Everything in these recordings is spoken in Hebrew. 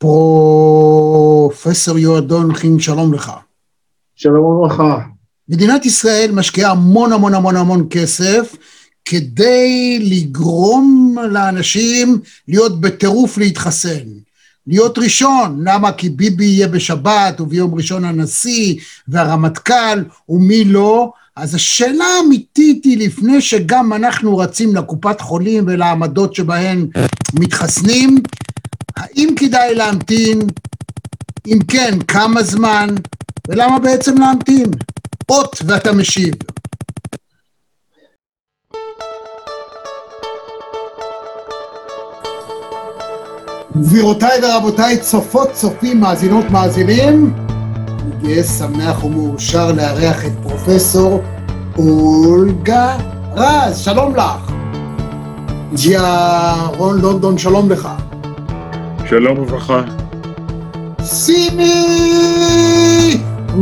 פרופסור יועדון חין, שלום לך. שלום וברכה. מדינת ישראל משקיעה המון המון המון המון כסף כדי לגרום לאנשים להיות בטירוף להתחסן. להיות ראשון, למה? כי ביבי יהיה בשבת וביום ראשון הנשיא והרמטכ"ל ומי לא, אז השאלה האמיתית היא לפני שגם אנחנו רצים לקופת חולים ולעמדות שבהן מתחסנים, האם כדאי להמתין? אם כן, כמה זמן? ולמה בעצם להמתין? אות ואתה משיב. גבירותיי ורבותיי, צופות, צופים, מאזינות, מאזינים, אני גאה, שמח ומאושר לארח את פרופסור אולגה רז, שלום לך. ג'יה רון לונדון, שלום לך. שלום וברכה. סימי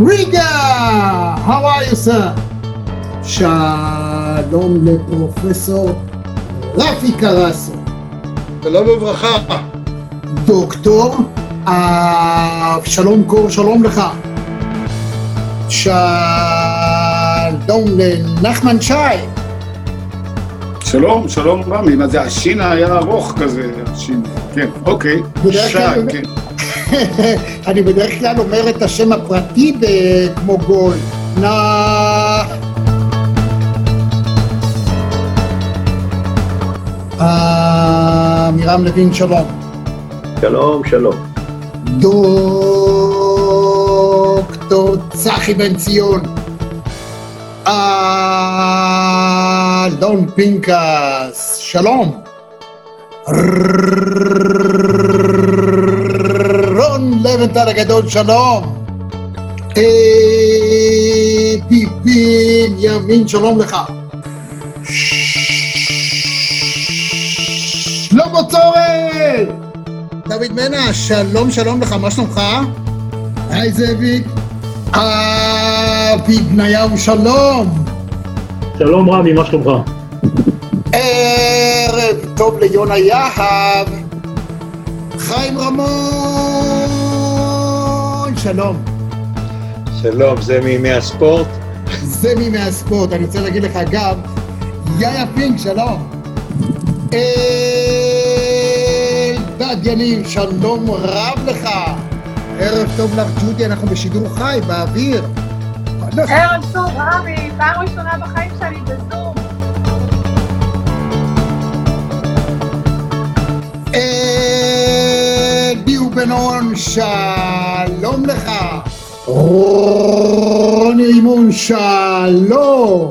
ריגה, how are you sir? שלום לפרופסור רפי קרסו. שלום וברכה. דוקטור אבשלום קור, שלום לך. שלום לנחמן שי. שלום, שלום רמי, מה זה, השין היה ארוך כזה, השין, כן, אוקיי, שי, כן. אני בדרך כלל אומר את השם הפרטי כמו גול. נא... עמירם לוין, שלום. שלום, שלום. דוקטור צחי בן ציון. אלון פינקס, שלום. רון לבנטל הגדול, שלום. ביבין ימין, שלום לך. שלמה צורן! דוד מנע, שלום שלום לך, מה שלומך? היי זאביק. אבי בניהו, שלום. שלום רמי, מה שלומך? ערב טוב ליונה יהב. חיים רמון, שלום. שלום, זה מימי הספורט? זה מימי הספורט, אני רוצה להגיד לך אגב, יאיה פינק, שלום. אלדד יניב, שלום רב לך. ערב טוב לך, ג'ודי, אנחנו בשידור חי, באוויר. ערב טוב, רמי, פעם ראשונה בחיים אלי בן און, שלום לך. רוני רימון, שלום.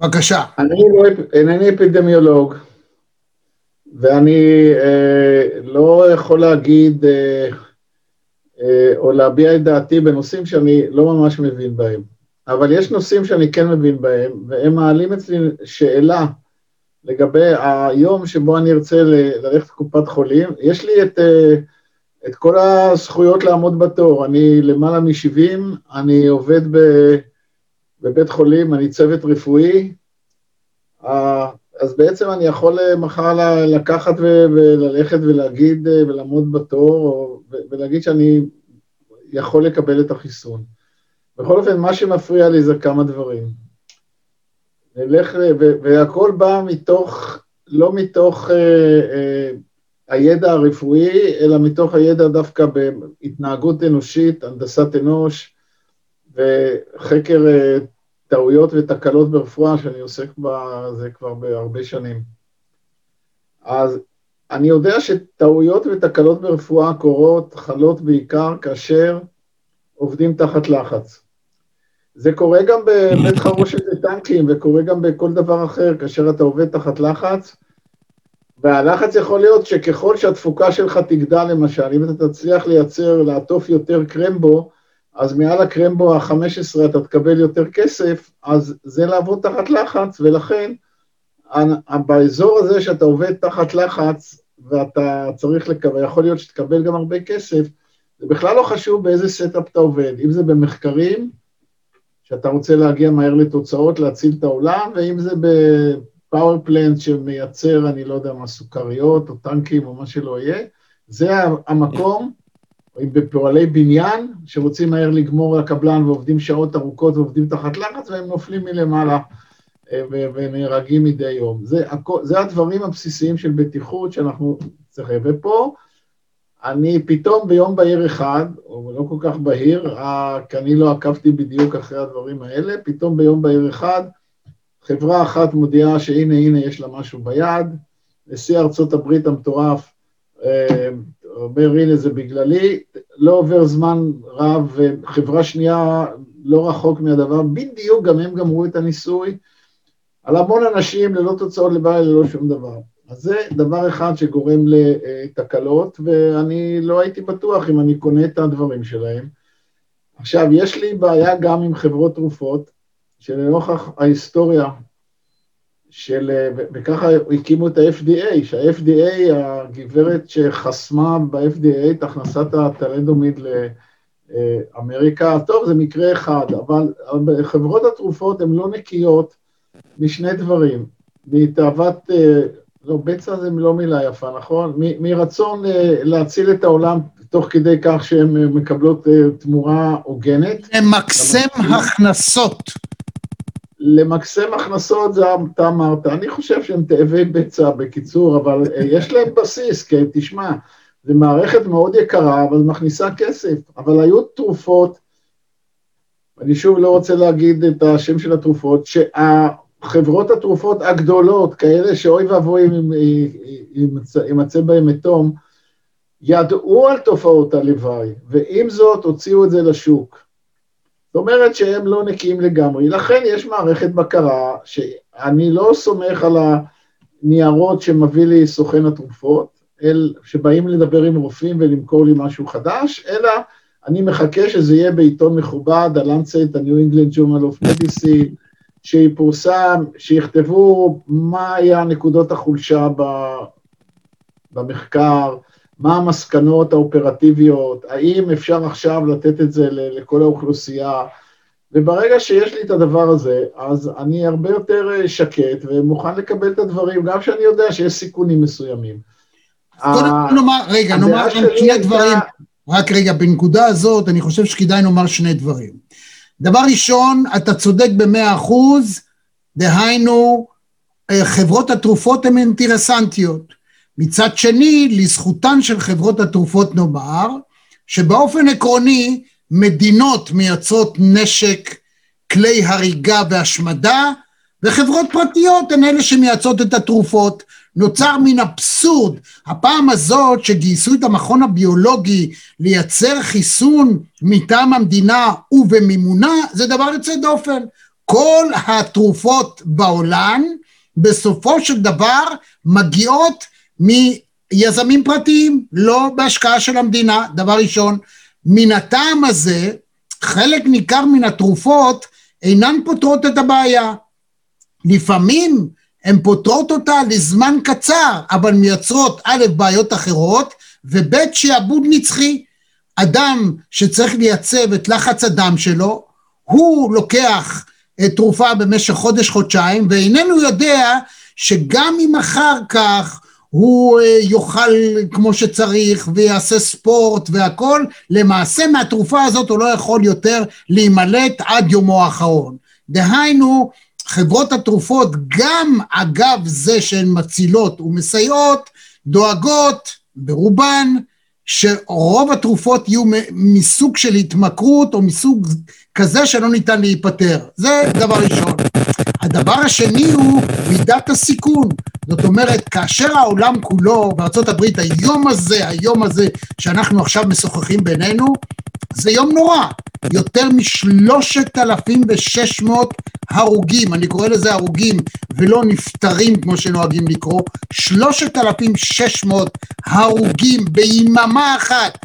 בבקשה. אני לא, אינני אפידמיולוג, ואני אה, לא יכול להגיד אה, אה, או להביע את דעתי בנושאים שאני לא ממש מבין בהם. אבל יש נושאים שאני כן מבין בהם, והם מעלים אצלי שאלה לגבי היום שבו אני ארצה ללכת לקופת חולים. יש לי את, אה, את כל הזכויות לעמוד בתור. אני למעלה מ-70, אני עובד ב... בבית חולים, אני צוות רפואי, אז בעצם אני יכול מחר לקחת וללכת ולהגיד ולעמוד בתור, ולהגיד שאני יכול לקבל את החיסון. בכל אופן, מה שמפריע לי זה כמה דברים. נלך, והכל בא מתוך, לא מתוך, הידע הרפואי, אלא מתוך הידע דווקא בהתנהגות אנושית, הנדסת אנוש וחקר אה, טעויות ותקלות ברפואה, שאני עוסק בזה כבר בהרבה שנים. אז אני יודע שטעויות ותקלות ברפואה קורות, חלות בעיקר כאשר עובדים תחת לחץ. זה קורה גם בבית חרושת לטנקים, וקורה גם בכל דבר אחר, כאשר אתה עובד תחת לחץ, והלחץ יכול להיות שככל שהתפוקה שלך תגדל, למשל, אם אתה תצליח לייצר, לעטוף יותר קרמבו, אז מעל הקרמבו ה-15 אתה תקבל יותר כסף, אז זה לעבוד תחת לחץ, ולכן באזור הזה שאתה עובד תחת לחץ, ואתה צריך לקבל, יכול להיות שתקבל גם הרבה כסף, זה בכלל לא חשוב באיזה setup אתה עובד, אם זה במחקרים, שאתה רוצה להגיע מהר לתוצאות, להציל את העולם, ואם זה ב power plant שמייצר, אני לא יודע מה, סוכריות או טנקים או מה שלא יהיה, זה המקום, בפועלי בניין, שרוצים מהר לגמור לקבלן ועובדים שעות ארוכות ועובדים תחת לחץ, והם נופלים מלמעלה אה, ונהרגים מדי יום. זה, זה הדברים הבסיסיים של בטיחות שאנחנו צריכים. ופה, אני פתאום ביום בהיר אחד, או לא כל כך בהיר, כי אני לא עקבתי בדיוק אחרי הדברים האלה, פתאום ביום בהיר אחד, חברה אחת מודיעה שהנה הנה יש לה משהו ביד, נשיא ארצות הברית המטורף אה, אומר הנה זה בגללי, לא עובר זמן רב, חברה שנייה לא רחוק מהדבר, בדיוק גם הם גמרו את הניסוי, על המון אנשים ללא תוצאות לוואי, ללא שום דבר. אז זה דבר אחד שגורם לתקלות, ואני לא הייתי בטוח אם אני קונה את הדברים שלהם. עכשיו, יש לי בעיה גם עם חברות תרופות, שלנוכח ההיסטוריה של, וככה הקימו את ה-FDA, שה-FDA, הגברת שחסמה ב-FDA את הכנסת הטלנדומיד לאמריקה, טוב, זה מקרה אחד, אבל חברות התרופות הן לא נקיות משני דברים, מתאוות לא, בצע זה לא מילה יפה, נכון? מרצון אה, להציל את העולם תוך כדי כך שהן אה, מקבלות אה, תמורה הוגנת. למקסם הכנסות. למקסם הכנסות זה אתה אמרת, אני חושב שהם תאבי בצע בקיצור, אבל יש להם בסיס, כי תשמע, זו מערכת מאוד יקרה, אבל מכניסה כסף, אבל היו תרופות, אני שוב לא רוצה להגיד את השם של התרופות, שה... חברות התרופות הגדולות, כאלה שאוי ואבוי אם יימצא בהם מתום, ידעו על תופעות הלוואי, ועם זאת הוציאו את זה לשוק. זאת אומרת שהם לא נקיים לגמרי, לכן יש מערכת בקרה שאני לא סומך על הניירות שמביא לי סוכן התרופות, אל, שבאים לדבר עם רופאים ולמכור לי משהו חדש, אלא אני מחכה שזה יהיה בעיתון מכובד, ה-Lancet, ה-New England Journal of Medicine, שיפורסם, שיכתבו מה היה נקודות החולשה במחקר, מה המסקנות האופרטיביות, האם אפשר עכשיו לתת את זה לכל האוכלוסייה, וברגע שיש לי את הדבר הזה, אז אני הרבה יותר אה, שקט ומוכן לקבל את הדברים, גם שאני יודע שיש סיכונים מסוימים. קודם נאמר, רגע, נאמר שני דברים, רק רגע, בנקודה הזאת אני חושב שכדאי נאמר שני דברים. דבר ראשון, אתה צודק במאה אחוז, דהיינו, אה, חברות התרופות הן אינטרסנטיות. מצד שני, לזכותן של חברות התרופות נאמר, שבאופן עקרוני, מדינות מייצרות נשק, כלי הריגה והשמדה, וחברות פרטיות הן אלה שמייצרות את התרופות. נוצר מין אבסורד. הפעם הזאת שגייסו את המכון הביולוגי לייצר חיסון מטעם המדינה ובמימונה, זה דבר יוצא דופן. כל התרופות בעולם בסופו של דבר מגיעות מיזמים פרטיים, לא בהשקעה של המדינה, דבר ראשון. מן הטעם הזה, חלק ניכר מן התרופות אינן פותרות את הבעיה. לפעמים הן פותרות אותה לזמן קצר, אבל מייצרות א', בעיות אחרות, וב', שעבוד נצחי. אדם שצריך לייצב את לחץ הדם שלו, הוא לוקח תרופה במשך חודש-חודשיים, ואיננו יודע שגם אם אחר כך הוא אה, יאכל כמו שצריך ויעשה ספורט והכל, למעשה מהתרופה הזאת הוא לא יכול יותר להימלט עד יומו האחרון. דהיינו, חברות התרופות, גם אגב זה שהן מצילות ומסייעות, דואגות ברובן, שרוב התרופות יהיו מסוג של התמכרות או מסוג כזה שלא ניתן להיפטר. זה דבר ראשון. הדבר השני הוא מידת הסיכון. זאת אומרת, כאשר העולם כולו, בארה"ב היום הזה, היום הזה שאנחנו עכשיו משוחחים בינינו, זה יום נורא. יותר משלושת אלפים ושש מאות הרוגים, אני קורא לזה הרוגים ולא נפטרים כמו שנוהגים לקרוא, שלושת אלפים שש מאות הרוגים ביממה אחת,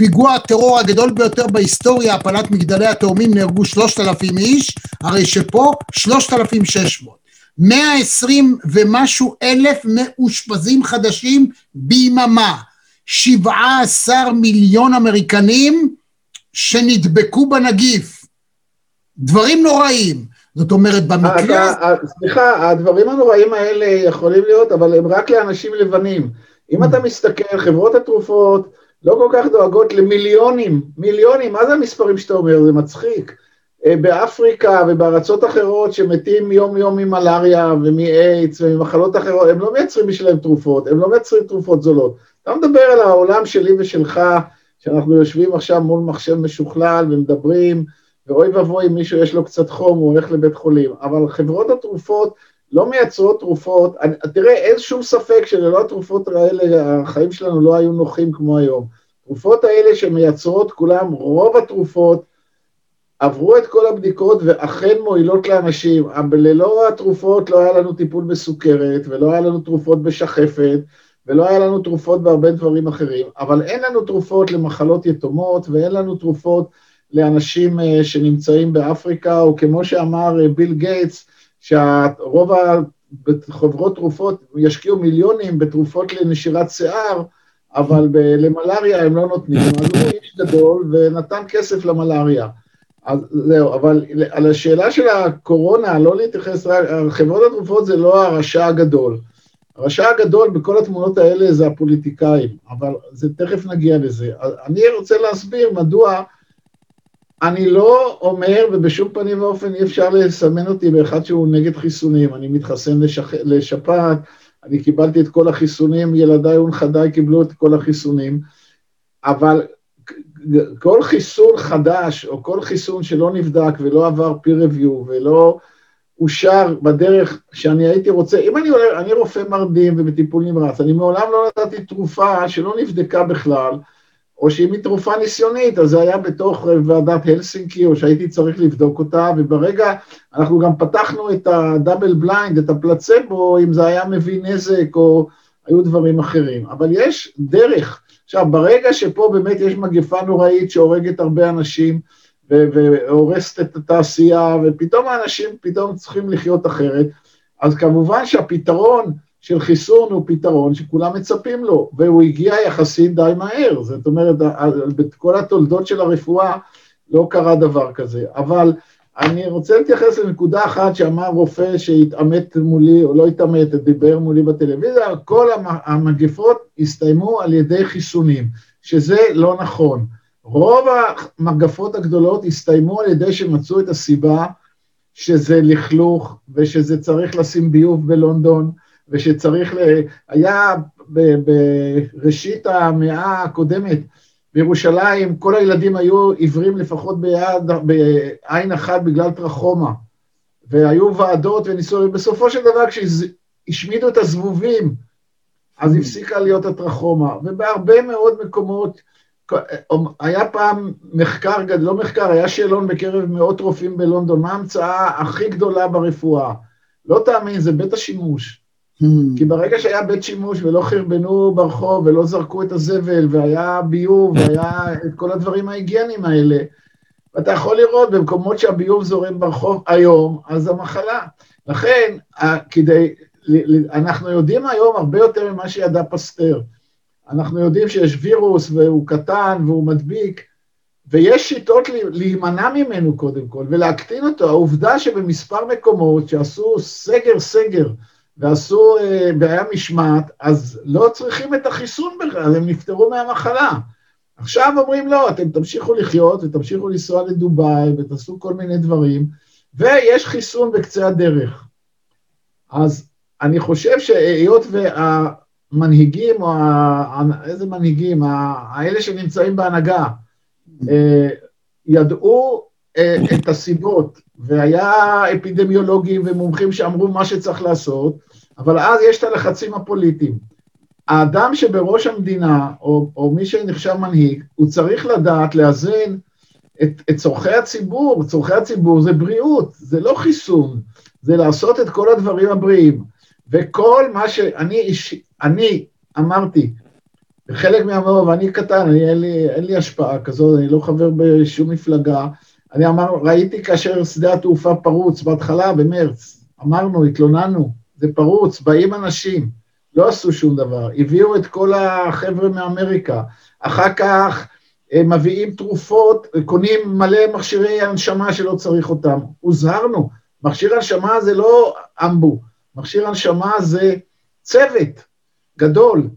כשבפיגוע הטרור הגדול ביותר בהיסטוריה, הפלת מגדלי התאומים, נהרגו שלושת אלפים איש, הרי שפה שלושת אלפים שש מאות. 120 ומשהו אלף מאושפזים חדשים ביממה. 17 מיליון אמריקנים שנדבקו בנגיף. דברים נוראים. זאת אומרת, במקרה... אתה, סליחה, הדברים הנוראים האלה יכולים להיות, אבל הם רק לאנשים לבנים. אם אתה מסתכל, חברות התרופות לא כל כך דואגות למיליונים, מיליונים, מה זה המספרים שאתה אומר? זה מצחיק. אה, באפריקה ובארצות אחרות שמתים יום יום ממלאריה ומאיידס וממחלות אחרות, הם לא מייצרים בשבילם תרופות, הם לא מייצרים תרופות זולות. אתה מדבר על העולם שלי ושלך, שאנחנו יושבים עכשיו מול מחשב משוכלל ומדברים, ואוי ואבוי אם מישהו יש לו קצת חום, הוא הולך לבית חולים. אבל חברות התרופות לא מייצרות תרופות, תראה, אין שום ספק שללא התרופות האלה, החיים שלנו לא היו נוחים כמו היום. התרופות האלה שמייצרות כולם, רוב התרופות, עברו את כל הבדיקות ואכן מועילות לאנשים. ללא התרופות לא היה לנו טיפול בסוכרת, ולא היה לנו תרופות בשחפת, ולא היה לנו תרופות בהרבה דברים אחרים, אבל אין לנו תרופות למחלות יתומות, ואין לנו תרופות לאנשים אה, שנמצאים באפריקה, או כמו שאמר אה, ביל גייטס, שרוב החברות תרופות ישקיעו מיליונים בתרופות לנשירת שיער, אבל למלאריה הם לא נותנים, אז הוא איש גדול ונתן כסף למלאריה. אז זהו, אבל על השאלה של הקורונה, לא להתייחס חברות התרופות זה לא הרשע הגדול. הרשע הגדול בכל התמונות האלה זה הפוליטיקאים, אבל זה, תכף נגיע לזה. אני רוצה להסביר מדוע אני לא אומר, ובשום פנים ואופן אי אפשר לסמן אותי באחד שהוא נגד חיסונים, אני מתחסן לשח... לשפעת, אני קיבלתי את כל החיסונים, ילדיי ונכדיי קיבלו את כל החיסונים, אבל כל חיסון חדש, או כל חיסון שלא נבדק ולא עבר peer review ולא אושר בדרך שאני הייתי רוצה, אם אני, אני רופא מרדים ובטיפול נמרץ, אני מעולם לא נתתי תרופה שלא נבדקה בכלל, או שאם היא תרופה ניסיונית, אז זה היה בתוך ועדת הלסינקי, או שהייתי צריך לבדוק אותה, וברגע, אנחנו גם פתחנו את הדאבל בליינד, את הפלצבו, אם זה היה מביא נזק, או היו דברים אחרים. אבל יש דרך. עכשיו, ברגע שפה באמת יש מגפה נוראית שהורגת הרבה אנשים, והורסת את התעשייה, ופתאום האנשים פתאום צריכים לחיות אחרת, אז כמובן שהפתרון של חיסון הוא פתרון שכולם מצפים לו, והוא הגיע יחסית די מהר, זאת אומרת, בכל התולדות של הרפואה לא קרה דבר כזה, אבל אני רוצה להתייחס לנקודה אחת שאמר רופא שהתעמת מולי, או לא התעמת, דיבר מולי בטלוויזיה, כל המגפות הסתיימו על ידי חיסונים, שזה לא נכון. רוב המגפות הגדולות הסתיימו על ידי שמצאו את הסיבה שזה לכלוך, ושזה צריך לשים ביוב בלונדון, ושצריך, ל... היה בראשית המאה הקודמת בירושלים, כל הילדים היו עיוורים לפחות ביד, בעין אחת בגלל טרחומה, והיו ועדות וניסו, ובסופו של דבר כשהשמידו את הזבובים, אז הפסיקה להיות הטרחומה, ובהרבה מאוד מקומות, היה פעם מחקר, לא מחקר, היה שאלון בקרב מאות רופאים בלונדון, מה ההמצאה הכי גדולה ברפואה? לא תאמין, זה בית השימוש. Hmm. כי ברגע שהיה בית שימוש ולא חרבנו ברחוב ולא זרקו את הזבל והיה ביוב והיה את כל הדברים ההיגייניים האלה, ואתה יכול לראות במקומות שהביוב זורם ברחוב היום, אז המחלה. לכן, כדי, אנחנו יודעים היום הרבה יותר ממה שידע פסטר. אנחנו יודעים שיש וירוס והוא קטן והוא מדביק, ויש שיטות להימנע ממנו קודם כל ולהקטין אותו. העובדה שבמספר מקומות שעשו סגר-סגר ועשו אה, בעיה משמעת, אז לא צריכים את החיסון בכלל, הם נפטרו מהמחלה. עכשיו אומרים לא, אתם תמשיכו לחיות ותמשיכו לנסוע לדובאי ותעשו כל מיני דברים, ויש חיסון בקצה הדרך. אז אני חושב שהיות וה... המנהיגים, או ה... איזה מנהיגים, האלה שנמצאים בהנהגה, אה, ידעו אה, את הסיבות, והיה אפידמיולוגים ומומחים שאמרו מה שצריך לעשות, אבל אז יש את הלחצים הפוליטיים. האדם שבראש המדינה, או, או מי שנחשב מנהיג, הוא צריך לדעת לאזן את, את צורכי הציבור, צורכי הציבור זה בריאות, זה לא חיסון, זה לעשות את כל הדברים הבריאים. וכל מה שאני אני אמרתי, חלק מהמאור, ואני קטן, אני, אין, לי, אין לי השפעה כזאת, אני לא חבר בשום מפלגה, אני אמר, ראיתי כאשר שדה התעופה פרוץ בהתחלה, במרץ, אמרנו, התלוננו, זה פרוץ, באים אנשים, לא עשו שום דבר, הביאו את כל החבר'ה מאמריקה, אחר כך הם מביאים תרופות, קונים מלא מכשירי הנשמה שלא צריך אותם, הוזהרנו, מכשיר הנשמה זה לא אמבו, מכשיר הנשמה זה צוות גדול,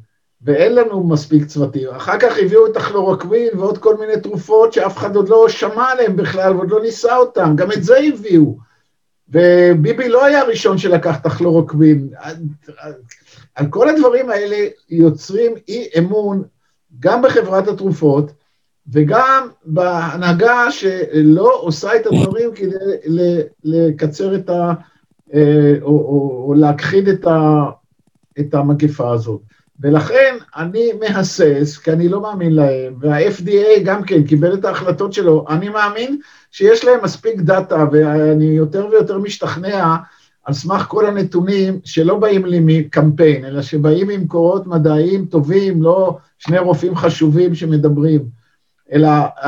ואין לנו מספיק צוותים. אחר כך הביאו את הכלורוקווין ועוד כל מיני תרופות שאף אחד עוד לא שמע עליהן בכלל ועוד לא ניסה אותן, גם את זה הביאו. וביבי לא היה הראשון שלקח את הכלורוקווין. על כל הדברים האלה יוצרים אי אמון גם בחברת התרופות וגם בהנהגה שלא עושה את הדברים כדי לקצר את ה... אה, או, או, או להכחיד את, ה, את המגפה הזאת. ולכן אני מהסס, כי אני לא מאמין להם, וה-FDA גם כן קיבל את ההחלטות שלו, אני מאמין שיש להם מספיק דאטה, ואני יותר ויותר משתכנע על סמך כל הנתונים שלא באים לי מקמפיין, אלא שבאים ממקורות מדעיים טובים, לא שני רופאים חשובים שמדברים, אלא uh,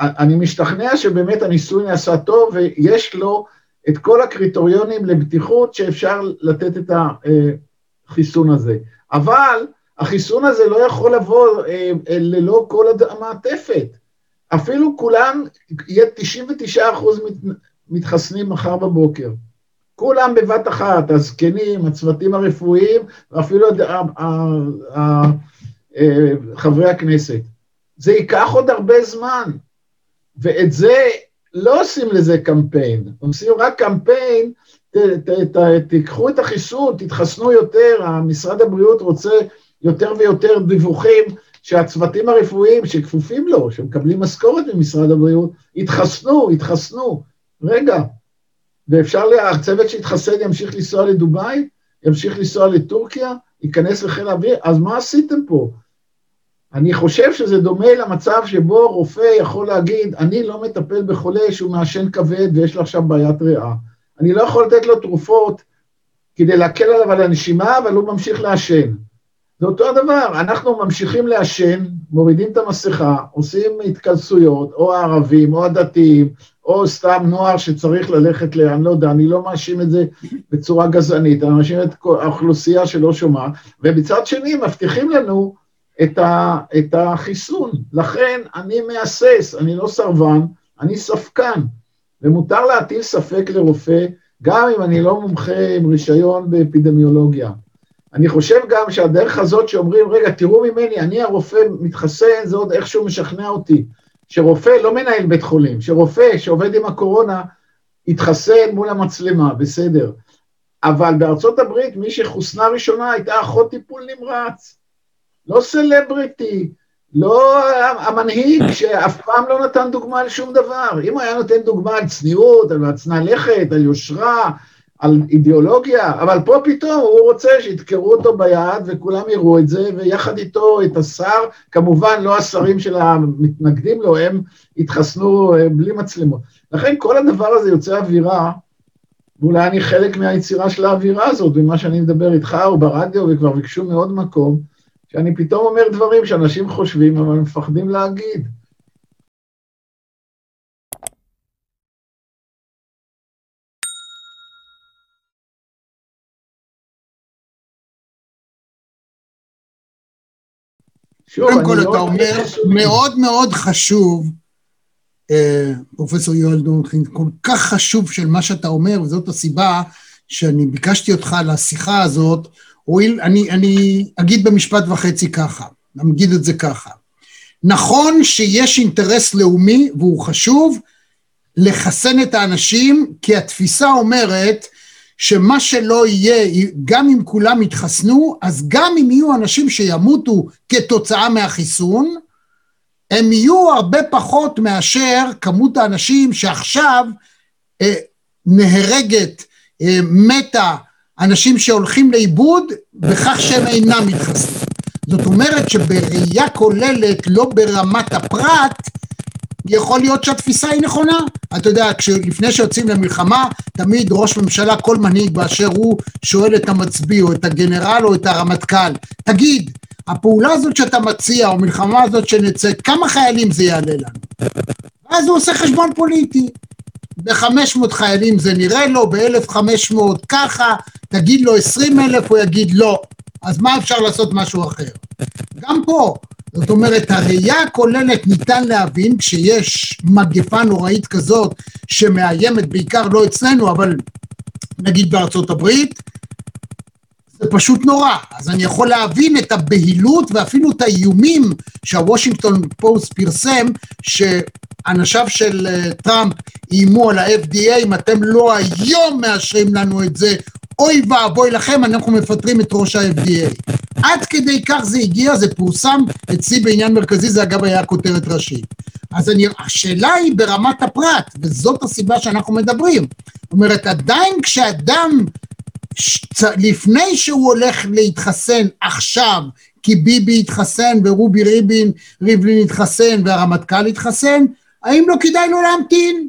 אני משתכנע שבאמת הניסוי נעשה טוב ויש לו את כל הקריטריונים לבטיחות שאפשר לתת את החיסון הזה. אבל החיסון הזה לא יכול לבוא אה, אה, ללא כל המעטפת. אפילו כולם, יהיה 99 אחוז מתחסנים מחר בבוקר. כולם בבת אחת, הזקנים, הצוותים הרפואיים, ואפילו אה, חברי הכנסת. זה ייקח עוד הרבה זמן, ואת זה לא עושים לזה קמפיין, עושים רק קמפיין, ת, ת, ת, תיקחו את החיסון, תתחסנו יותר, משרד הבריאות רוצה יותר ויותר דיווחים שהצוותים הרפואיים שכפופים לו, שמקבלים משכורת ממשרד הבריאות, יתחסנו, יתחסנו. רגע, ואפשר, הצוות שיתחסן ימשיך לנסוע לדובאי, ימשיך לנסוע לטורקיה, ייכנס לחיל האוויר, אז מה עשיתם פה? אני חושב שזה דומה למצב שבו רופא יכול להגיד, אני לא מטפל בחולה שהוא מעשן כבד ויש לו עכשיו בעיית ריאה. אני לא יכול לתת לו תרופות כדי להקל עליו על הנשימה, אבל הוא ממשיך לעשן. זה אותו הדבר, אנחנו ממשיכים לעשן, מורידים את המסכה, עושים התכנסויות, או הערבים, או הדתיים, או סתם נוער שצריך ללכת ל... אני לא יודע, אני לא מאשים את זה בצורה גזענית, אני מאשים את האוכלוסייה שלא שומעת, ומצד שני מבטיחים לנו את, ה, את החיסון. לכן אני מהסס, אני לא סרבן, אני ספקן, ומותר להטיל ספק לרופא, גם אם אני לא מומחה עם רישיון באפידמיולוגיה. אני חושב גם שהדרך הזאת שאומרים, רגע, תראו ממני, אני הרופא מתחסן, זה עוד איכשהו משכנע אותי. שרופא לא מנהל בית חולים, שרופא שעובד עם הקורונה יתחסן מול המצלמה, בסדר. אבל בארצות הברית מי שחוסנה ראשונה הייתה אחות טיפול נמרץ. לא סלבריטי, לא המנהיג שאף פעם לא נתן דוגמה לשום דבר. אם היה נותן דוגמה על צניעות, על הצנע לכת, על יושרה, על אידיאולוגיה, אבל פה פתאום הוא רוצה שידקרו אותו ביד וכולם יראו את זה, ויחד איתו את השר, כמובן לא השרים של המתנגדים לו, הם התחסנו אה, בלי מצלמות. לכן כל הדבר הזה יוצא אווירה, ואולי אני חלק מהיצירה של האווירה הזאת, ממה שאני מדבר איתך או ברדיו, וכבר ביקשו מעוד מקום, שאני פתאום אומר דברים שאנשים חושבים, אבל מפחדים להגיד. קודם כל, אתה אומר, מאוד מאוד חשוב, אה, פרופסור יואל דונחין, כל כך חשוב של מה שאתה אומר, וזאת הסיבה שאני ביקשתי אותך לשיחה הזאת, הואיל, אני, אני אגיד במשפט וחצי ככה, נגיד את זה ככה. נכון שיש אינטרס לאומי, והוא חשוב, לחסן את האנשים, כי התפיסה אומרת שמה שלא יהיה, גם אם כולם יתחסנו, אז גם אם יהיו אנשים שימותו כתוצאה מהחיסון, הם יהיו הרבה פחות מאשר כמות האנשים שעכשיו אה, נהרגת, אה, מתה, אנשים שהולכים לאיבוד בכך שהם אינם מתחסנים. זאת אומרת שבראייה כוללת, לא ברמת הפרט, יכול להיות שהתפיסה היא נכונה. אתה יודע, לפני שיוצאים למלחמה, תמיד ראש ממשלה, כל מנהיג באשר הוא, שואל את המצביא או את הגנרל או את הרמטכ"ל, תגיד, הפעולה הזאת שאתה מציע, או המלחמה הזאת שנצא, כמה חיילים זה יעלה לנו? ואז הוא עושה חשבון פוליטי. ב-500 חיילים זה נראה לו, ב-1500 ככה, תגיד לו 20 אלף, הוא יגיד לא. אז מה אפשר לעשות משהו אחר? גם פה, זאת אומרת, הראייה הכוללת ניתן להבין כשיש מגפה נוראית כזאת שמאיימת בעיקר לא אצלנו, אבל נגיד בארצות הברית, זה פשוט נורא. אז אני יכול להבין את הבהילות ואפילו את האיומים שהוושינגטון פוסט פרסם, שאנשיו של אה, טראמפ איימו על ה-FDA, אם אתם לא היום מאשרים לנו את זה, אוי ואבוי לכם, אנחנו מפטרים את ראש ה-FDA. עד כדי כך זה הגיע, זה פורסם אצלי בעניין מרכזי, זה אגב היה כותרת ראשית. אז אני, השאלה היא ברמת הפרט, וזאת הסיבה שאנחנו מדברים. זאת אומרת, עדיין כשאדם, שצ... לפני שהוא הולך להתחסן עכשיו, כי ביבי התחסן ורובי ריבין, ריבלין התחסן והרמטכ"ל התחסן, האם לא כדאי לו להמתין?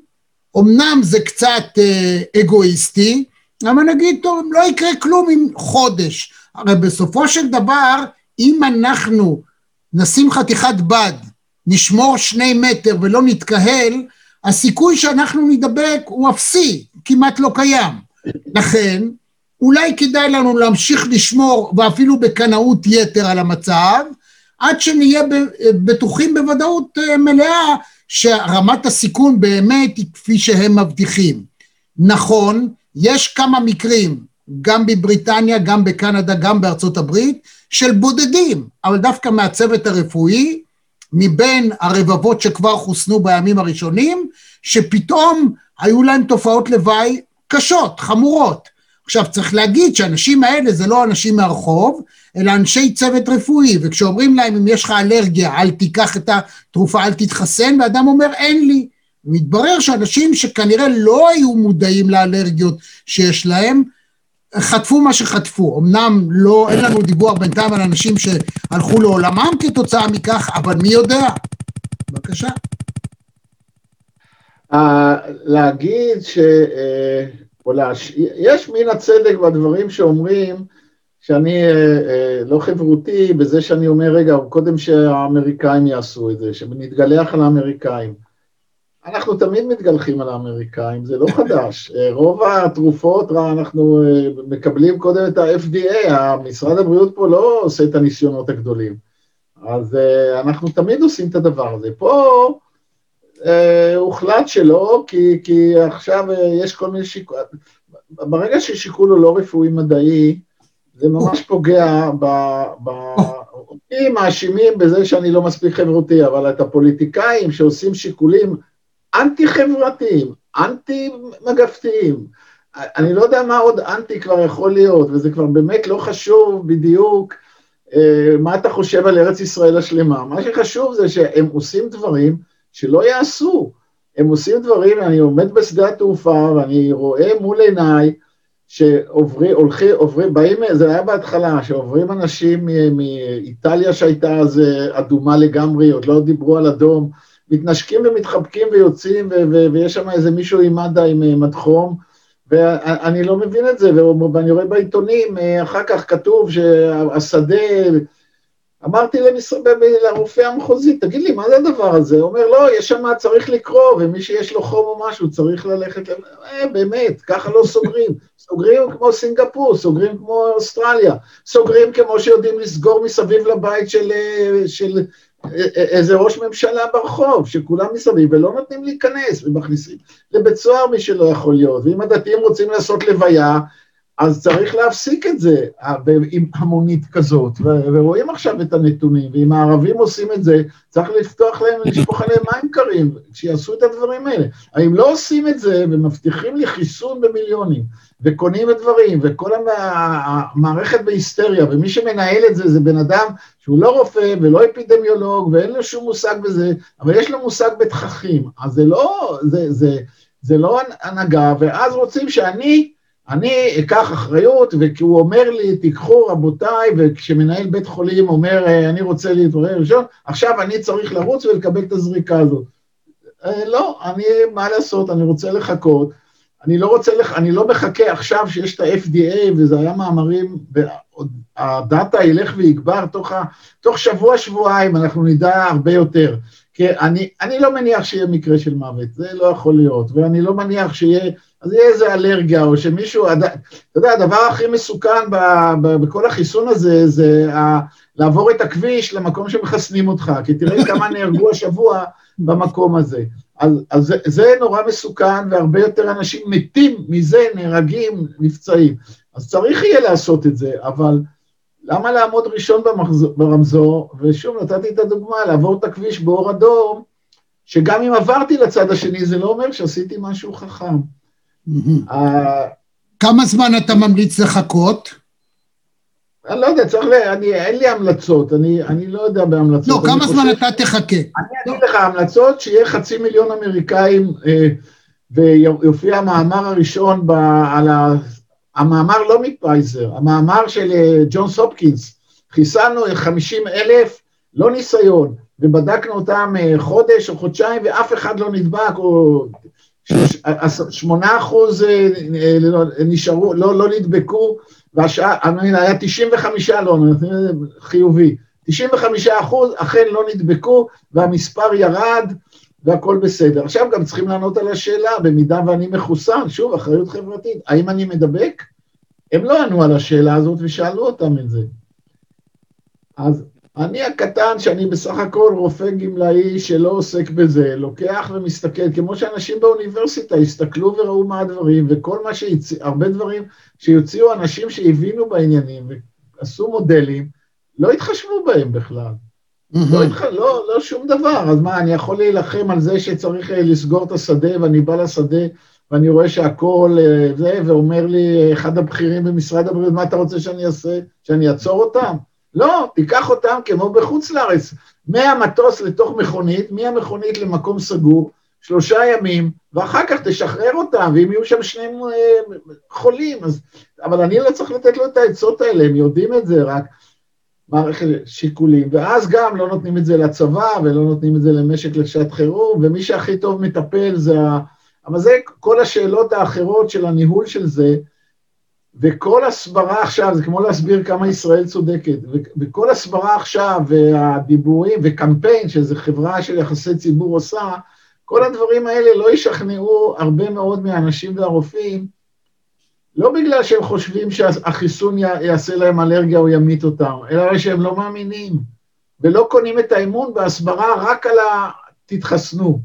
אמנם זה קצת אה, אגואיסטי, אבל נגיד, טוב, לא יקרה כלום עם חודש. הרי בסופו של דבר, אם אנחנו נשים חתיכת בד, נשמור שני מטר ולא נתקהל, הסיכוי שאנחנו נדבק הוא אפסי, כמעט לא קיים. לכן, אולי כדאי לנו להמשיך לשמור, ואפילו בקנאות יתר על המצב, עד שנהיה בטוחים בוודאות אה, מלאה שרמת הסיכון באמת היא כפי שהם מבטיחים. נכון, יש כמה מקרים, גם בבריטניה, גם בקנדה, גם בארצות הברית, של בודדים, אבל דווקא מהצוות הרפואי, מבין הרבבות שכבר חוסנו בימים הראשונים, שפתאום היו להם תופעות לוואי קשות, חמורות. עכשיו צריך להגיד שהאנשים האלה זה לא אנשים מהרחוב, אלא אנשי צוות רפואי, וכשאומרים להם אם יש לך אלרגיה אל תיקח את התרופה, אל תתחסן, ואדם אומר אין לי. מתברר שאנשים שכנראה לא היו מודעים לאלרגיות שיש להם, חטפו מה שחטפו. אמנם לא, אין לנו דיווח בינתיים על אנשים שהלכו לעולמם כתוצאה מכך, אבל מי יודע? בבקשה. Uh, להגיד ש... Uh, או להש... יש מן הצדק בדברים שאומרים שאני uh, לא חברותי בזה שאני אומר, רגע, קודם שהאמריקאים יעשו את זה, שנתגלח על האמריקאים. אנחנו תמיד מתגלחים על האמריקאים, זה לא חדש. אה, רוב התרופות, אנחנו אה, מקבלים קודם את ה-FDA, משרד הבריאות פה לא עושה את הניסיונות הגדולים. אז אה, אנחנו תמיד עושים את הדבר הזה. פה הוחלט שלא, כי, כי עכשיו יש כל מיני שיקולים. ברגע ששיקול הוא לא רפואי מדעי, זה ממש פוגע ב... ב... אותי מאשימים בזה שאני לא מספיק חברותי, אבל את הפוליטיקאים שעושים שיקולים אנטי חברתיים, אנטי מגפתיים. אני לא יודע מה עוד אנטי כבר יכול להיות, וזה כבר באמת לא חשוב בדיוק אה, מה אתה חושב על ארץ ישראל השלמה. מה שחשוב זה שהם עושים דברים שלא יעשו. הם עושים דברים, אני עומד בשדה התעופה ואני רואה מול עיניי שעוברים, הולכים, עוברים, באים, זה היה בהתחלה, שעוברים אנשים מאיטליה שהייתה אז אה, אדומה לגמרי, עוד לא דיברו על אדום, מתנשקים ומתחבקים ויוצאים, ויש שם איזה מישהו עם מד"א עם אה, מדחום, ואני לא מבין את זה, ואני רואה בעיתונים, אה, אחר כך כתוב שהשדה, אמרתי למשרד, לרופא המחוזי, תגיד לי, מה זה הדבר הזה? הוא אומר, לא, יש שם, צריך לקרוא, ומי שיש לו חום או משהו צריך ללכת, אה, באמת, ככה לא סוגרים. סוגרים כמו סינגפור, סוגרים כמו אוסטרליה, סוגרים כמו שיודעים לסגור מסביב לבית של, אה, של איזה ראש ממשלה ברחוב, שכולם מסביב ולא נותנים להיכנס, ומכניסים לבית סוהר מי שלא יכול להיות, ואם הדתיים רוצים לעשות לוויה, אז צריך להפסיק את זה עם המונית כזאת, ורואים עכשיו את הנתונים, ואם הערבים עושים את זה, צריך לפתוח להם, לשפוך עליהם מים קרים, שיעשו את הדברים האלה. האם לא עושים את זה ומבטיחים לי חיסון במיליונים, וקונים את דברים, וכל המערכת בהיסטריה, ומי שמנהל את זה זה בן אדם שהוא לא רופא ולא אפידמיולוג ואין לו שום מושג בזה, אבל יש לו מושג בתככים, אז זה לא, זה, זה, זה לא הנהגה, ואז רוצים שאני, אני אקח אחריות, וכי הוא אומר לי, תיקחו רבותיי, וכשמנהל בית חולים אומר, אני רוצה להתעורר ראשון, עכשיו אני צריך לרוץ ולקבל את הזריקה הזאת. אה, לא, אני, מה לעשות, אני רוצה לחכות. אני לא רוצה, לח... אני לא מחכה עכשיו שיש את ה-FDA, וזה היה מאמרים, והדאטה ילך ויגבר, תוך, ה... תוך שבוע, שבועיים אנחנו נדע הרבה יותר. כי אני, אני לא מניח שיהיה מקרה של מוות, זה לא יכול להיות, ואני לא מניח שיהיה, אז יהיה איזה אלרגיה, או שמישהו, אתה יודע, הדבר הכי מסוכן ב, ב, בכל החיסון הזה, זה ה, לעבור את הכביש למקום שמחסנים אותך, כי תראה כמה נהרגו השבוע במקום הזה. אז, אז זה, זה נורא מסוכן, והרבה יותר אנשים מתים מזה, נהרגים, נפצעים. אז צריך יהיה לעשות את זה, אבל למה לעמוד ראשון במחזור, ברמזור? ושוב, נתתי את הדוגמה, לעבור את הכביש באור אדום, שגם אם עברתי לצד השני, זה לא אומר שעשיתי משהו חכם. כמה זמן אתה ממליץ לחכות? אני לא יודע, צריך ל... אני, אין לי המלצות, אני, אני לא יודע בהמלצות. לא, כמה זמן אתה תחכה? אני אגיד לך, המלצות שיהיה חצי מיליון אמריקאים, אה, ויופיע המאמר הראשון ב, על ה... המאמר לא מפייזר, המאמר של אה, ג'ון סופקינס, חיסלנו 50 אלף, לא ניסיון, ובדקנו אותם אה, חודש או חודשיים ואף אחד לא נדבק, או שמונה אחוז אה, נשארו, לא, לא נדבקו, והשעה, היה 95 לא, חיובי, 95 אחוז אכן לא נדבקו והמספר ירד והכל בסדר. עכשיו גם צריכים לענות על השאלה, במידה ואני מחוסן, שוב, אחריות חברתית, האם אני מדבק? הם לא ענו על השאלה הזאת ושאלו אותם את זה. אז אני הקטן, שאני בסך הכל רופא גמלאי שלא עוסק בזה, לוקח ומסתכל, כמו שאנשים באוניברסיטה הסתכלו וראו מה הדברים, וכל מה שהציעו, הרבה דברים שיוציאו אנשים שהבינו בעניינים ועשו מודלים, לא התחשבו בהם בכלל. לא, התח... לא, לא שום דבר, אז מה, אני יכול להילחם על זה שצריך אה, לסגור את השדה, ואני בא לשדה ואני רואה שהכל אה, זה, ואומר לי אחד הבכירים במשרד הבריאות, מה אתה רוצה שאני אעשה? שאני אעצור אותם? לא, תיקח אותם כמו בחוץ לארץ, מהמטוס לתוך מכונית, מהמכונית למקום סגור, שלושה ימים, ואחר כך תשחרר אותם, ואם יהיו שם שני אה, חולים, אז... אבל אני לא צריך לתת לו את העצות האלה, הם יודעים את זה, רק מערכת שיקולים, ואז גם לא נותנים את זה לצבא, ולא נותנים את זה למשק לשעת חירום, ומי שהכי טוב מטפל זה ה... אבל זה כל השאלות האחרות של הניהול של זה, וכל הסברה עכשיו, זה כמו להסביר כמה ישראל צודקת, וכל הסברה עכשיו, והדיבורים, וקמפיין, שזו חברה של יחסי ציבור עושה, כל הדברים האלה לא ישכנעו הרבה מאוד מהאנשים והרופאים, לא בגלל שהם חושבים שהחיסון יעשה להם אלרגיה או ימית אותם, אלא שהם לא מאמינים, ולא קונים את האמון בהסברה רק על ה... תתחסנו.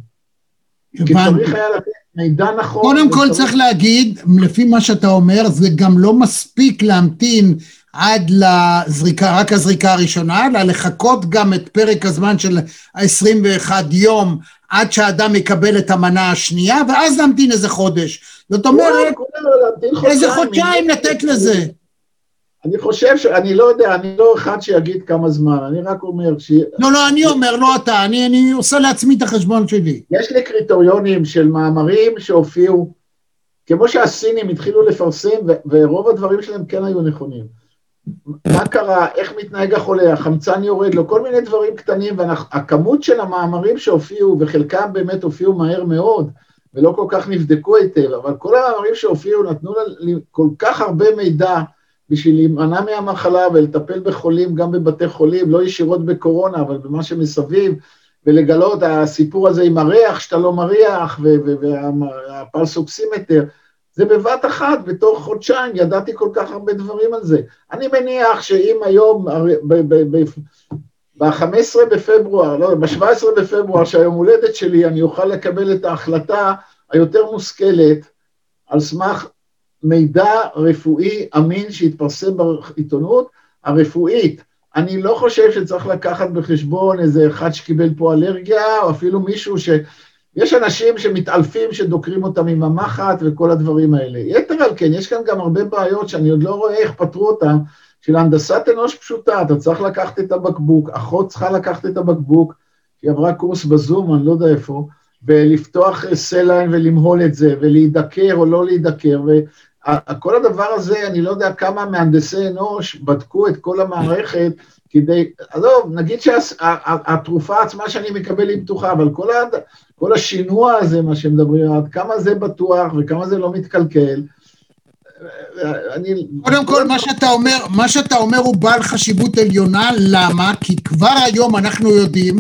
כי צריך היה לתת מידע נכון. קודם כל צריך להגיד, לפי מה שאתה אומר, זה גם לא מספיק להמתין עד לזריקה, רק הזריקה הראשונה, אלא לחכות גם את פרק הזמן של ה-21 יום עד שהאדם יקבל את המנה השנייה, ואז להמתין איזה חודש. זאת אומרת, איזה חודשיים לתת לזה. אני חושב ש... אני לא יודע, אני לא אחד שיגיד כמה זמן, אני רק אומר ש... לא, לא, אני אומר, לא אתה, אני, אני עושה לעצמי את החשבון שלי. יש לי קריטריונים של מאמרים שהופיעו, כמו שהסינים התחילו לפרסם, ו- ורוב הדברים שלהם כן היו נכונים. מה קרה, איך מתנהג החולה, החמצן יורד לו, כל מיני דברים קטנים, והכמות של המאמרים שהופיעו, וחלקם באמת הופיעו מהר מאוד, ולא כל כך נבדקו היטב, אבל כל המאמרים שהופיעו נתנו כל כך הרבה מידע, בשביל להימנע מהמחלה ולטפל בחולים גם בבתי חולים, לא ישירות בקורונה, אבל במה שמסביב, ולגלות הסיפור הזה עם הריח שאתה לא מריח, והפלס אוקסימטר, זה בבת אחת, בתוך חודשיים, ידעתי כל כך הרבה דברים על זה. אני מניח שאם היום, ב-15 בפברואר, לא, ב-17 בפברואר, שהיום הולדת שלי, אני אוכל לקבל את ההחלטה היותר מושכלת, על סמך מידע רפואי אמין שהתפרסם בעיתונות הרפואית. אני לא חושב שצריך לקחת בחשבון איזה אחד שקיבל פה אלרגיה, או אפילו מישהו ש... יש אנשים שמתעלפים, שדוקרים אותם עם המחט וכל הדברים האלה. יתר על כן, יש כאן גם הרבה בעיות שאני עוד לא רואה איך פתרו אותן, של הנדסת אנוש פשוטה, אתה צריך לקחת את הבקבוק, אחות צריכה לקחת את הבקבוק, היא עברה קורס בזום, אני לא יודע איפה, ולפתוח סליין ולמהול את זה, ולהידקר או לא להידקר, וכל הדבר הזה, אני לא יודע כמה מהנדסי אנוש בדקו את כל המערכת כדי, עזוב, נגיד שהתרופה עצמה שאני מקבל היא פתוחה, אבל כל, הד... כל השינוע הזה, מה שמדברים, עד כמה זה בטוח וכמה זה לא מתקלקל, אני... קודם כל, מה שאתה אומר, מה שאתה אומר הוא בעל חשיבות עליונה, למה? כי כבר היום אנחנו יודעים,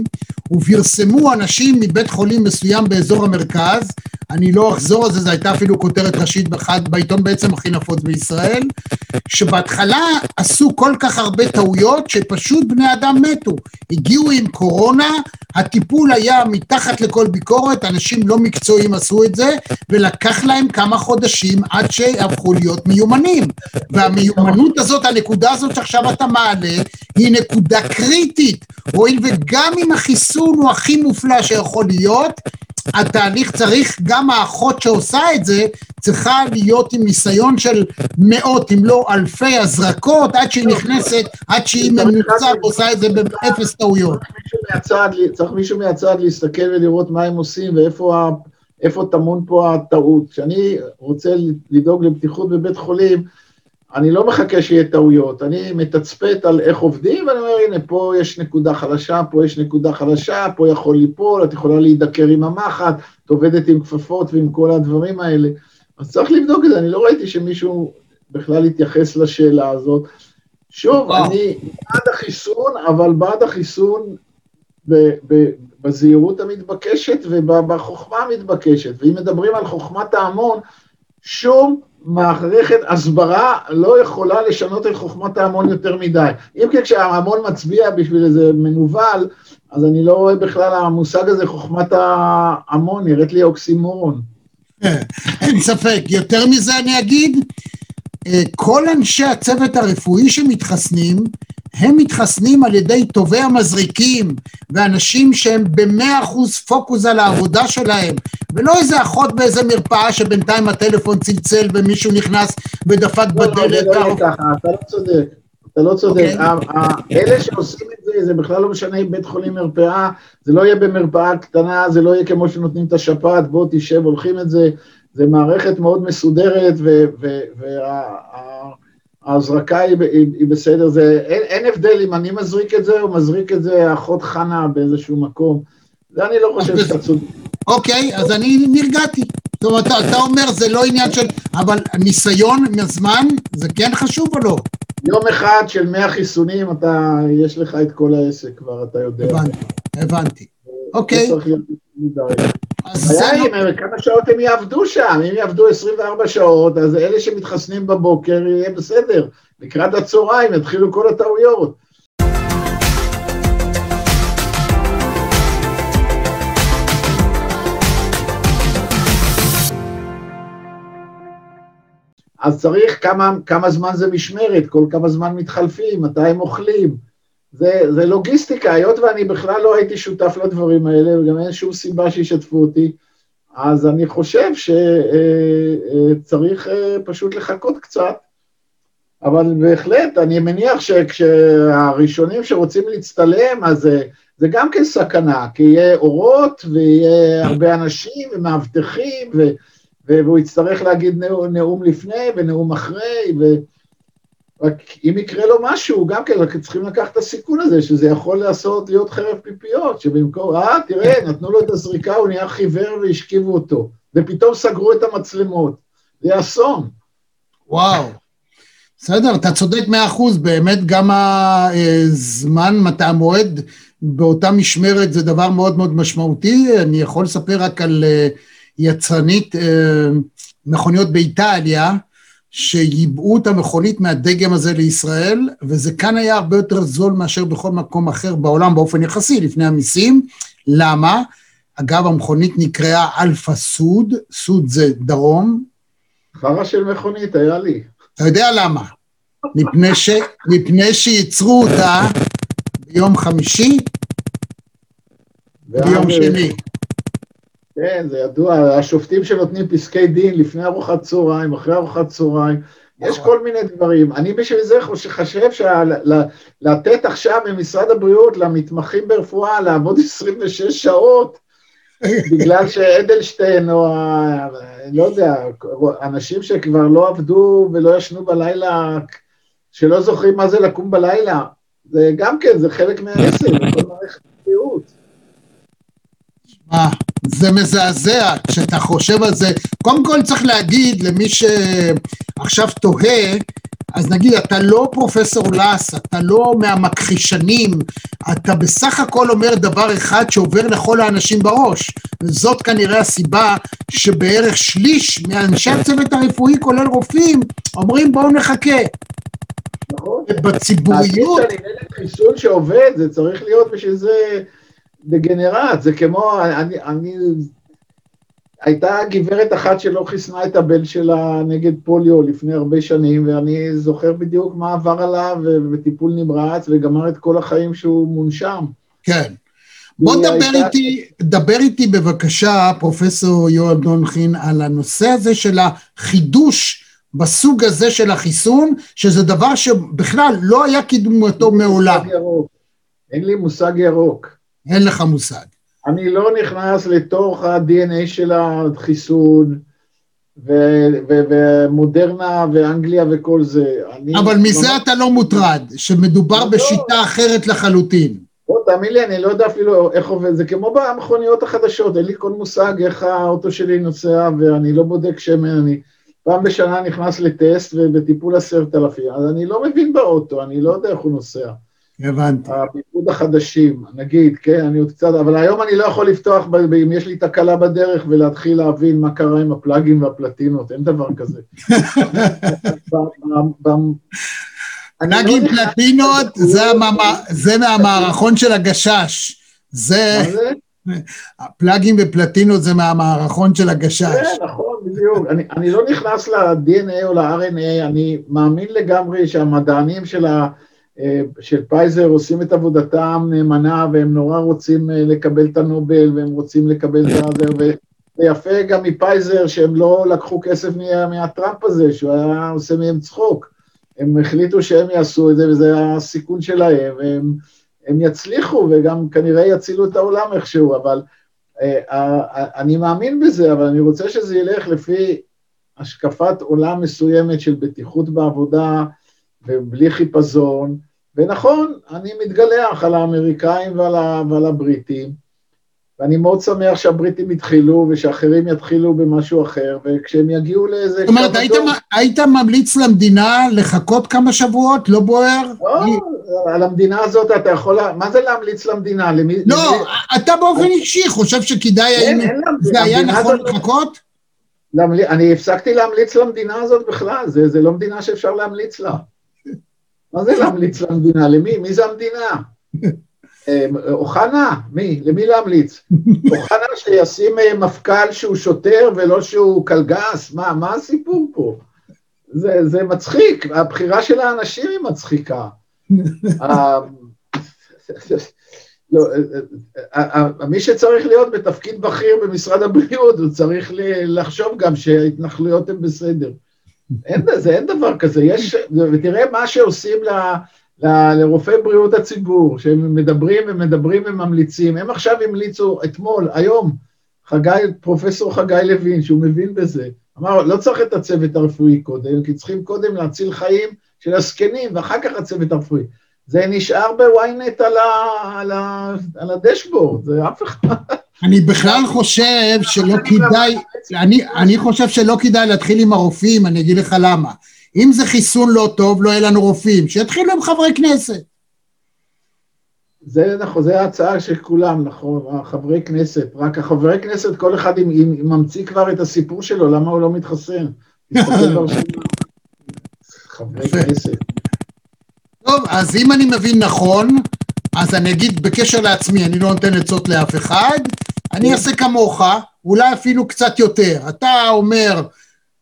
ופרסמו אנשים מבית חולים מסוים באזור המרכז, אני לא אחזור על זה, זו הייתה אפילו כותרת ראשית באחד, בעיתון בעצם הכי נפוץ בישראל, שבהתחלה עשו כל כך הרבה טעויות שפשוט בני אדם מתו. הגיעו עם קורונה, הטיפול היה מתחת לכל ביקורת, אנשים לא מקצועיים עשו את זה, ולקח להם כמה חודשים עד שהפכו להיות מיומנים. והמיומנות הזאת, הנקודה הזאת שעכשיו אתה מעלה, היא נקודה קריטית. הואיל וגם אם החיסון הוא הכי מופלא שיכול להיות, התהליך צריך, גם האחות שעושה את זה, צריכה להיות עם ניסיון של מאות, אם לא אלפי הזרקות, עד שהיא נכנסת, עד שהיא ממוצעת ועושה את זה באפס טעויות. צריך מישהו מהצד להסתכל ולראות מה הם עושים ואיפה איפה טמון פה הטעות. כשאני רוצה לדאוג לבטיחות בבית חולים, אני לא מחכה שיהיה טעויות, אני מתצפת על איך עובדים, ואני אומר, הנה, פה יש נקודה חלשה, פה יש נקודה חלשה, פה יכול ליפול, את יכולה להידקר עם המחט, את עובדת עם כפפות ועם כל הדברים האלה. אז צריך לבדוק את זה, אני לא ראיתי שמישהו בכלל התייחס לשאלה הזאת. שוב, וואו. אני בעד החיסון, אבל בעד החיסון בזהירות המתבקשת ובחוכמה המתבקשת. ואם מדברים על חוכמת ההמון, שום מערכת הסברה לא יכולה לשנות את חוכמת ההמון יותר מדי. אם כי כשההמון מצביע בשביל איזה מנוול, אז אני לא רואה בכלל המושג הזה, חוכמת ההמון, נראית לי אוקסימורון. אין ספק. יותר מזה אני אגיד, אה, כל אנשי הצוות הרפואי שמתחסנים, הם מתחסנים על ידי טובי המזריקים ואנשים שהם במאה אחוז פוקוס על העבודה שלהם ולא איזה אחות באיזה מרפאה שבינתיים הטלפון צלצל ומישהו נכנס ודפק לא, בדלת. לא, לא, לא ככה, אתה לא צודק, אתה לא צודק. אוקיי. אלה שעושים את זה, זה בכלל לא משנה אם בית חולים מרפאה, זה לא יהיה במרפאה קטנה, זה לא יהיה כמו שנותנים את השפעת, בוא תשב, הולכים את זה, זה מערכת מאוד מסודרת וה... ההזרקה היא, היא, היא בסדר, זה, אין, אין הבדל אם אני מזריק את זה או מזריק את זה אחות חנה באיזשהו מקום. זה אני לא חושב שאתה צודק. אוקיי, אז אני נרגעתי. זאת אומרת, אתה אומר זה לא עניין של... אבל ניסיון מהזמן זה כן חשוב או לא? יום אחד של 100 חיסונים, אתה, יש לך את כל העסק כבר, אתה יודע. הבנתי, הבנתי. אוקיי. הבעיה היא כמה שעות הם יעבדו שם, אם יעבדו 24 שעות, אז אלה שמתחסנים בבוקר יהיה בסדר, לקראת הצהריים יתחילו כל הטעויות. אז צריך כמה, כמה זמן זה משמרת, כל כמה זמן מתחלפים, מתי הם אוכלים. זה, זה לוגיסטיקה, היות ואני בכלל לא הייתי שותף לדברים האלה, וגם אין שום סיבה שישתפו אותי, אז אני חושב שצריך אה, אה, פשוט לחכות קצת, אבל בהחלט, אני מניח שכשהראשונים שרוצים להצטלם, אז אה, זה גם כן סכנה, כי יהיה אורות ויהיה הרבה אנשים ומאבטחים, והוא יצטרך להגיד נאום לפני ונאום אחרי, ו... רק אם יקרה לו משהו, גם כן, רק צריכים לקחת את הסיכון הזה, שזה יכול לעשות, להיות חרב פיפיות, שבמקום, אה, תראה, נתנו לו את הזריקה, הוא נהיה חיוור והשכיבו אותו, ופתאום סגרו את המצלמות. זה אסון. וואו. בסדר, אתה צודק מאה אחוז, באמת גם הזמן, מתי המועד באותה משמרת זה דבר מאוד מאוד משמעותי. אני יכול לספר רק על אה, יצרנית אה, מכוניות באיטליה, שייבאו את המכונית מהדגם הזה לישראל, וזה כאן היה הרבה יותר זול מאשר בכל מקום אחר בעולם באופן יחסי, לפני המיסים. למה? אגב, המכונית נקראה אלפא סוד, סוד זה דרום. חרא של מכונית, היה לי. אתה יודע למה? מפני, ש... מפני שייצרו אותה ביום חמישי, ביום שני. כן, זה ידוע, השופטים שנותנים פסקי דין לפני ארוחת צהריים, אחרי ארוחת צהריים, יש כל מיני דברים. אני בשביל זה חושב שלתת עכשיו ממשרד הבריאות למתמחים ברפואה לעבוד 26 שעות, בגלל שאדלשטיין או, לא יודע, אנשים שכבר לא עבדו ולא ישנו בלילה, שלא זוכרים מה זה לקום בלילה, זה גם כן, זה חלק מהעסק, בכל מערכת הבריאות. מה, זה מזעזע כשאתה חושב על זה. קודם כל צריך להגיד למי שעכשיו תוהה, אז נגיד, אתה לא פרופסור לס, אתה לא מהמכחישנים, אתה בסך הכל אומר דבר אחד שעובר לכל האנשים בראש. וזאת כנראה הסיבה שבערך שליש מאנשי הצוות הרפואי, כולל רופאים, אומרים בואו נחכה. נכון? בציבוריות... להגיד שאני נגד חיסון שעובד, זה צריך להיות בשביל זה דגנרט, זה כמו, אני, אני, הייתה גברת אחת שלא חיסנה את הבן שלה נגד פוליו לפני הרבה שנים, ואני זוכר בדיוק מה עבר עליו, וטיפול נמרץ, וגמר את כל החיים שהוא מונשם. כן. בוא דבר הייתה... איתי, דבר איתי בבקשה, פרופסור יואל דונחין, על הנושא הזה של החידוש בסוג הזה של החיסון, שזה דבר שבכלל לא היה קידומתו מעולם. אין לי מושג ירוק. אין לך מושג. אני לא נכנס לתוך ה-DNA של החיסון, ומודרנה ואנגליה וכל זה. אבל מזה ממש... אתה לא מוטרד, שמדובר לא. בשיטה אחרת לחלוטין. בוא, תאמין לי, אני לא יודע אפילו איך עובד, זה כמו במכוניות החדשות, אין לי כל מושג איך האוטו שלי נוסע, ואני לא בודק שמן, אני פעם בשנה נכנס לטסט ובטיפול עשרת אלפים, אז אני לא מבין באוטו, אני לא יודע איך הוא נוסע. הבנתי. הביגוד החדשים, נגיד, כן, אני עוד קצת, אבל היום אני לא יכול לפתוח, אם יש לי תקלה בדרך, ולהתחיל להבין מה קרה עם הפלאגים והפלטינות, אין דבר כזה. פלאגים לא פלטינות, זה מהמערכון של הגשש. זה... מה זה? ה plugים ופלטינות זה מהמערכון של הגשש. כן, נכון, בדיוק. אני, אני לא נכנס ל-DNA או ל-RNA, אני מאמין לגמרי שהמדענים של ה... של פייזר עושים את עבודתם נאמנה והם נורא רוצים לקבל את הנובל והם רוצים לקבל את זה ויפה גם מפייזר שהם לא לקחו כסף מה, מהטראמפ הזה שהוא היה עושה מהם צחוק. הם החליטו שהם יעשו את זה וזה הסיכון שלהם והם הם יצליחו וגם כנראה יצילו את העולם איכשהו אבל אני מאמין בזה אבל אני רוצה שזה ילך לפי השקפת עולם מסוימת של בטיחות בעבודה ובלי חיפזון, ונכון, אני מתגלח על האמריקאים ועל, ה, ועל הבריטים, ואני מאוד שמח שהבריטים התחילו ושאחרים יתחילו במשהו אחר, וכשהם יגיעו לאיזה... זאת אומרת, היית, היית ממליץ למדינה לחכות כמה שבועות? לא בוער? לא, היא... על המדינה הזאת אתה יכול... מה זה להמליץ למדינה? למי, לא, למי... אתה באופן אישי חושב שכדאי... אין, אין למדינה. זה היה נכון לחכות? להמל... אני הפסקתי להמליץ למדינה הזאת בכלל, זה, זה לא מדינה שאפשר להמליץ לה. מה זה להמליץ למדינה? למי? מי זה המדינה? אוחנה? מי? למי להמליץ? אוחנה שישים מפכ"ל שהוא שוטר ולא שהוא קלגס? מה, מה הסיפור פה? זה, זה מצחיק, הבחירה של האנשים היא מצחיקה. לא, מי שצריך להיות בתפקיד בכיר במשרד הבריאות, הוא צריך לחשוב גם שההתנחלויות הן בסדר. אין, זה, אין דבר כזה, יש, ותראה מה שעושים ל, ל, לרופאי בריאות הציבור, שהם מדברים ומדברים וממליצים, הם עכשיו המליצו אתמול, היום, חגי, פרופסור חגי לוין, שהוא מבין בזה, אמר, לא צריך את הצוות הרפואי קודם, כי צריכים קודם להציל חיים של הזקנים, ואחר כך הצוות הרפואי. זה נשאר בוויינט על, על, על הדשבורד, זה אף אחד... אני בכלל חושב שלא כדאי, אני, אני חושב שלא כדאי להתחיל עם הרופאים, אני אגיד לך למה. אם זה חיסון לא טוב, לא יהיה לנו רופאים, שיתחילו עם חברי כנסת. זה נכון, זה ההצעה של כולם, נכון, חברי כנסת, רק החברי כנסת, כל אחד עם, עם, עם ממציא כבר את הסיפור שלו, למה הוא לא מתחסן? חברי כנסת. טוב, אז אם אני מבין נכון, אז אני אגיד בקשר לעצמי, אני לא נותן עצות לאף אחד, אני אעשה כמוך, אולי אפילו קצת יותר. אתה אומר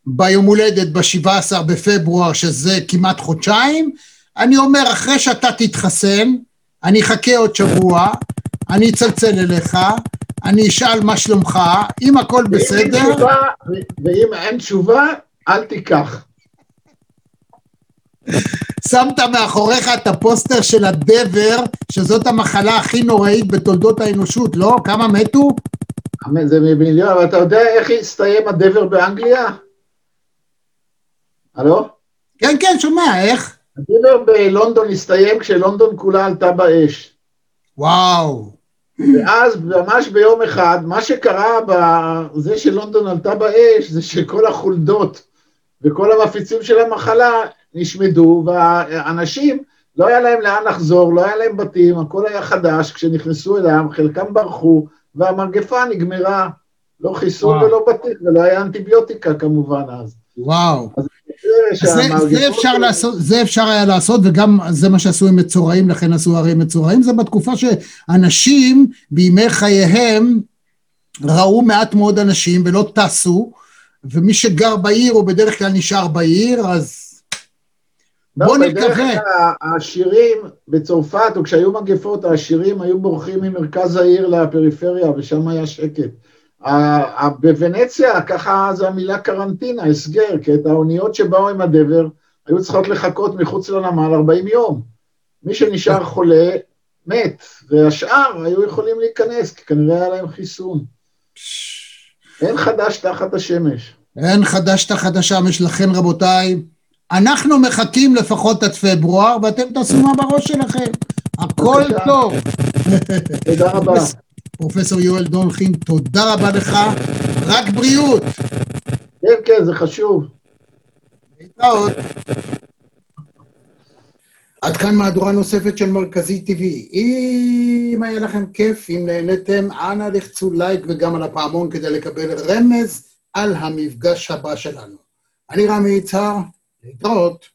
ביום הולדת ב-17 בפברואר, שזה כמעט חודשיים, אני אומר, אחרי שאתה תתחסן, אני אחכה עוד שבוע, אני אצלצל אליך, אני אשאל מה שלומך, אם הכל ואם בסדר, תשובה, ו- ואם אין תשובה, אל תיקח. שמת מאחוריך את הפוסטר של הדבר, שזאת המחלה הכי נוראית בתולדות האנושות, לא? כמה מתו? זה מיליון, אבל אתה יודע איך הסתיים הדבר באנגליה? הלו? כן, כן, שומע, איך? הדבר בלונדון הסתיים כשלונדון כולה עלתה באש. וואו. ואז ממש ביום אחד, מה שקרה בזה שלונדון עלתה באש, זה שכל החולדות וכל המפיצים של המחלה נשמדו, והאנשים, לא היה להם לאן לחזור, לא היה להם בתים, הכל היה חדש, כשנכנסו אליהם, חלקם ברחו, והמגפה נגמרה. לא חיסון וואו. ולא בטיח, ולא היה אנטיביוטיקה כמובן אז. וואו. זה זה, זה, אפשר לעשות, זה אפשר היה לעשות, וגם זה מה שעשו עם מצורעים, לכן עשו הרי מצורעים, זה בתקופה שאנשים בימי חייהם ראו מעט מאוד אנשים ולא טסו, ומי שגר בעיר הוא בדרך כלל נשאר בעיר, אז בוא לא. כלל העשירים בצרפת, או כשהיו מגפות, העשירים היו בורחים ממרכז העיר לפריפריה, ושם היה שקט. בוונציה, ככה זה המילה קרנטינה, הסגר, כי את האוניות שבאו עם הדבר, היו צריכות לחכות מחוץ לנמל 40 יום. מי שנשאר חולה, מת, והשאר היו יכולים להיכנס, כי כנראה היה להם חיסון. אין חדש תחת השמש. אין חדש תחת השמש, לכן רבותיי, אנחנו מחכים לפחות עד פברואר, ואתם תעשו מה בראש שלכם. הכל. טוב. תודה רבה. פרופסור יואל דונחין, תודה רבה לך, רק בריאות. כן, כן, זה חשוב. להתראות. עד כאן מהדורה נוספת של מרכזי TV. אם היה לכם כיף, אם נהניתם, אנא לחצו לייק וגם על הפעמון כדי לקבל רמז על המפגש הבא שלנו. אני רמי יצהר, להתראות.